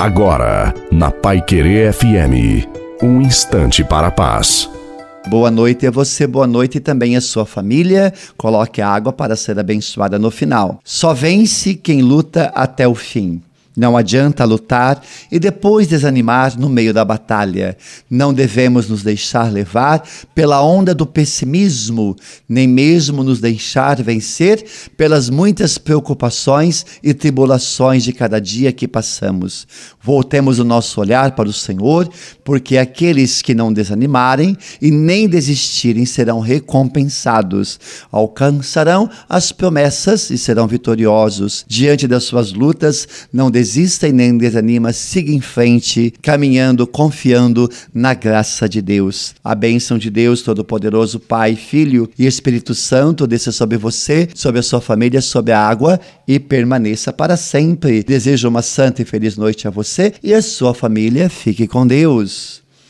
Agora, na Pai Querer FM, um instante para a paz. Boa noite a você, boa noite também a sua família. Coloque a água para ser abençoada no final. Só vence quem luta até o fim. Não adianta lutar e depois desanimar no meio da batalha. Não devemos nos deixar levar pela onda do pessimismo, nem mesmo nos deixar vencer pelas muitas preocupações e tribulações de cada dia que passamos. Voltemos o nosso olhar para o Senhor, porque aqueles que não desanimarem e nem desistirem serão recompensados, alcançarão as promessas e serão vitoriosos. Diante das suas lutas, não desistirão desista e nem desanima, siga em frente, caminhando, confiando na graça de Deus. A bênção de Deus Todo-Poderoso, Pai, Filho e Espírito Santo desça sobre você, sobre a sua família, sobre a água e permaneça para sempre. Desejo uma santa e feliz noite a você e a sua família. Fique com Deus.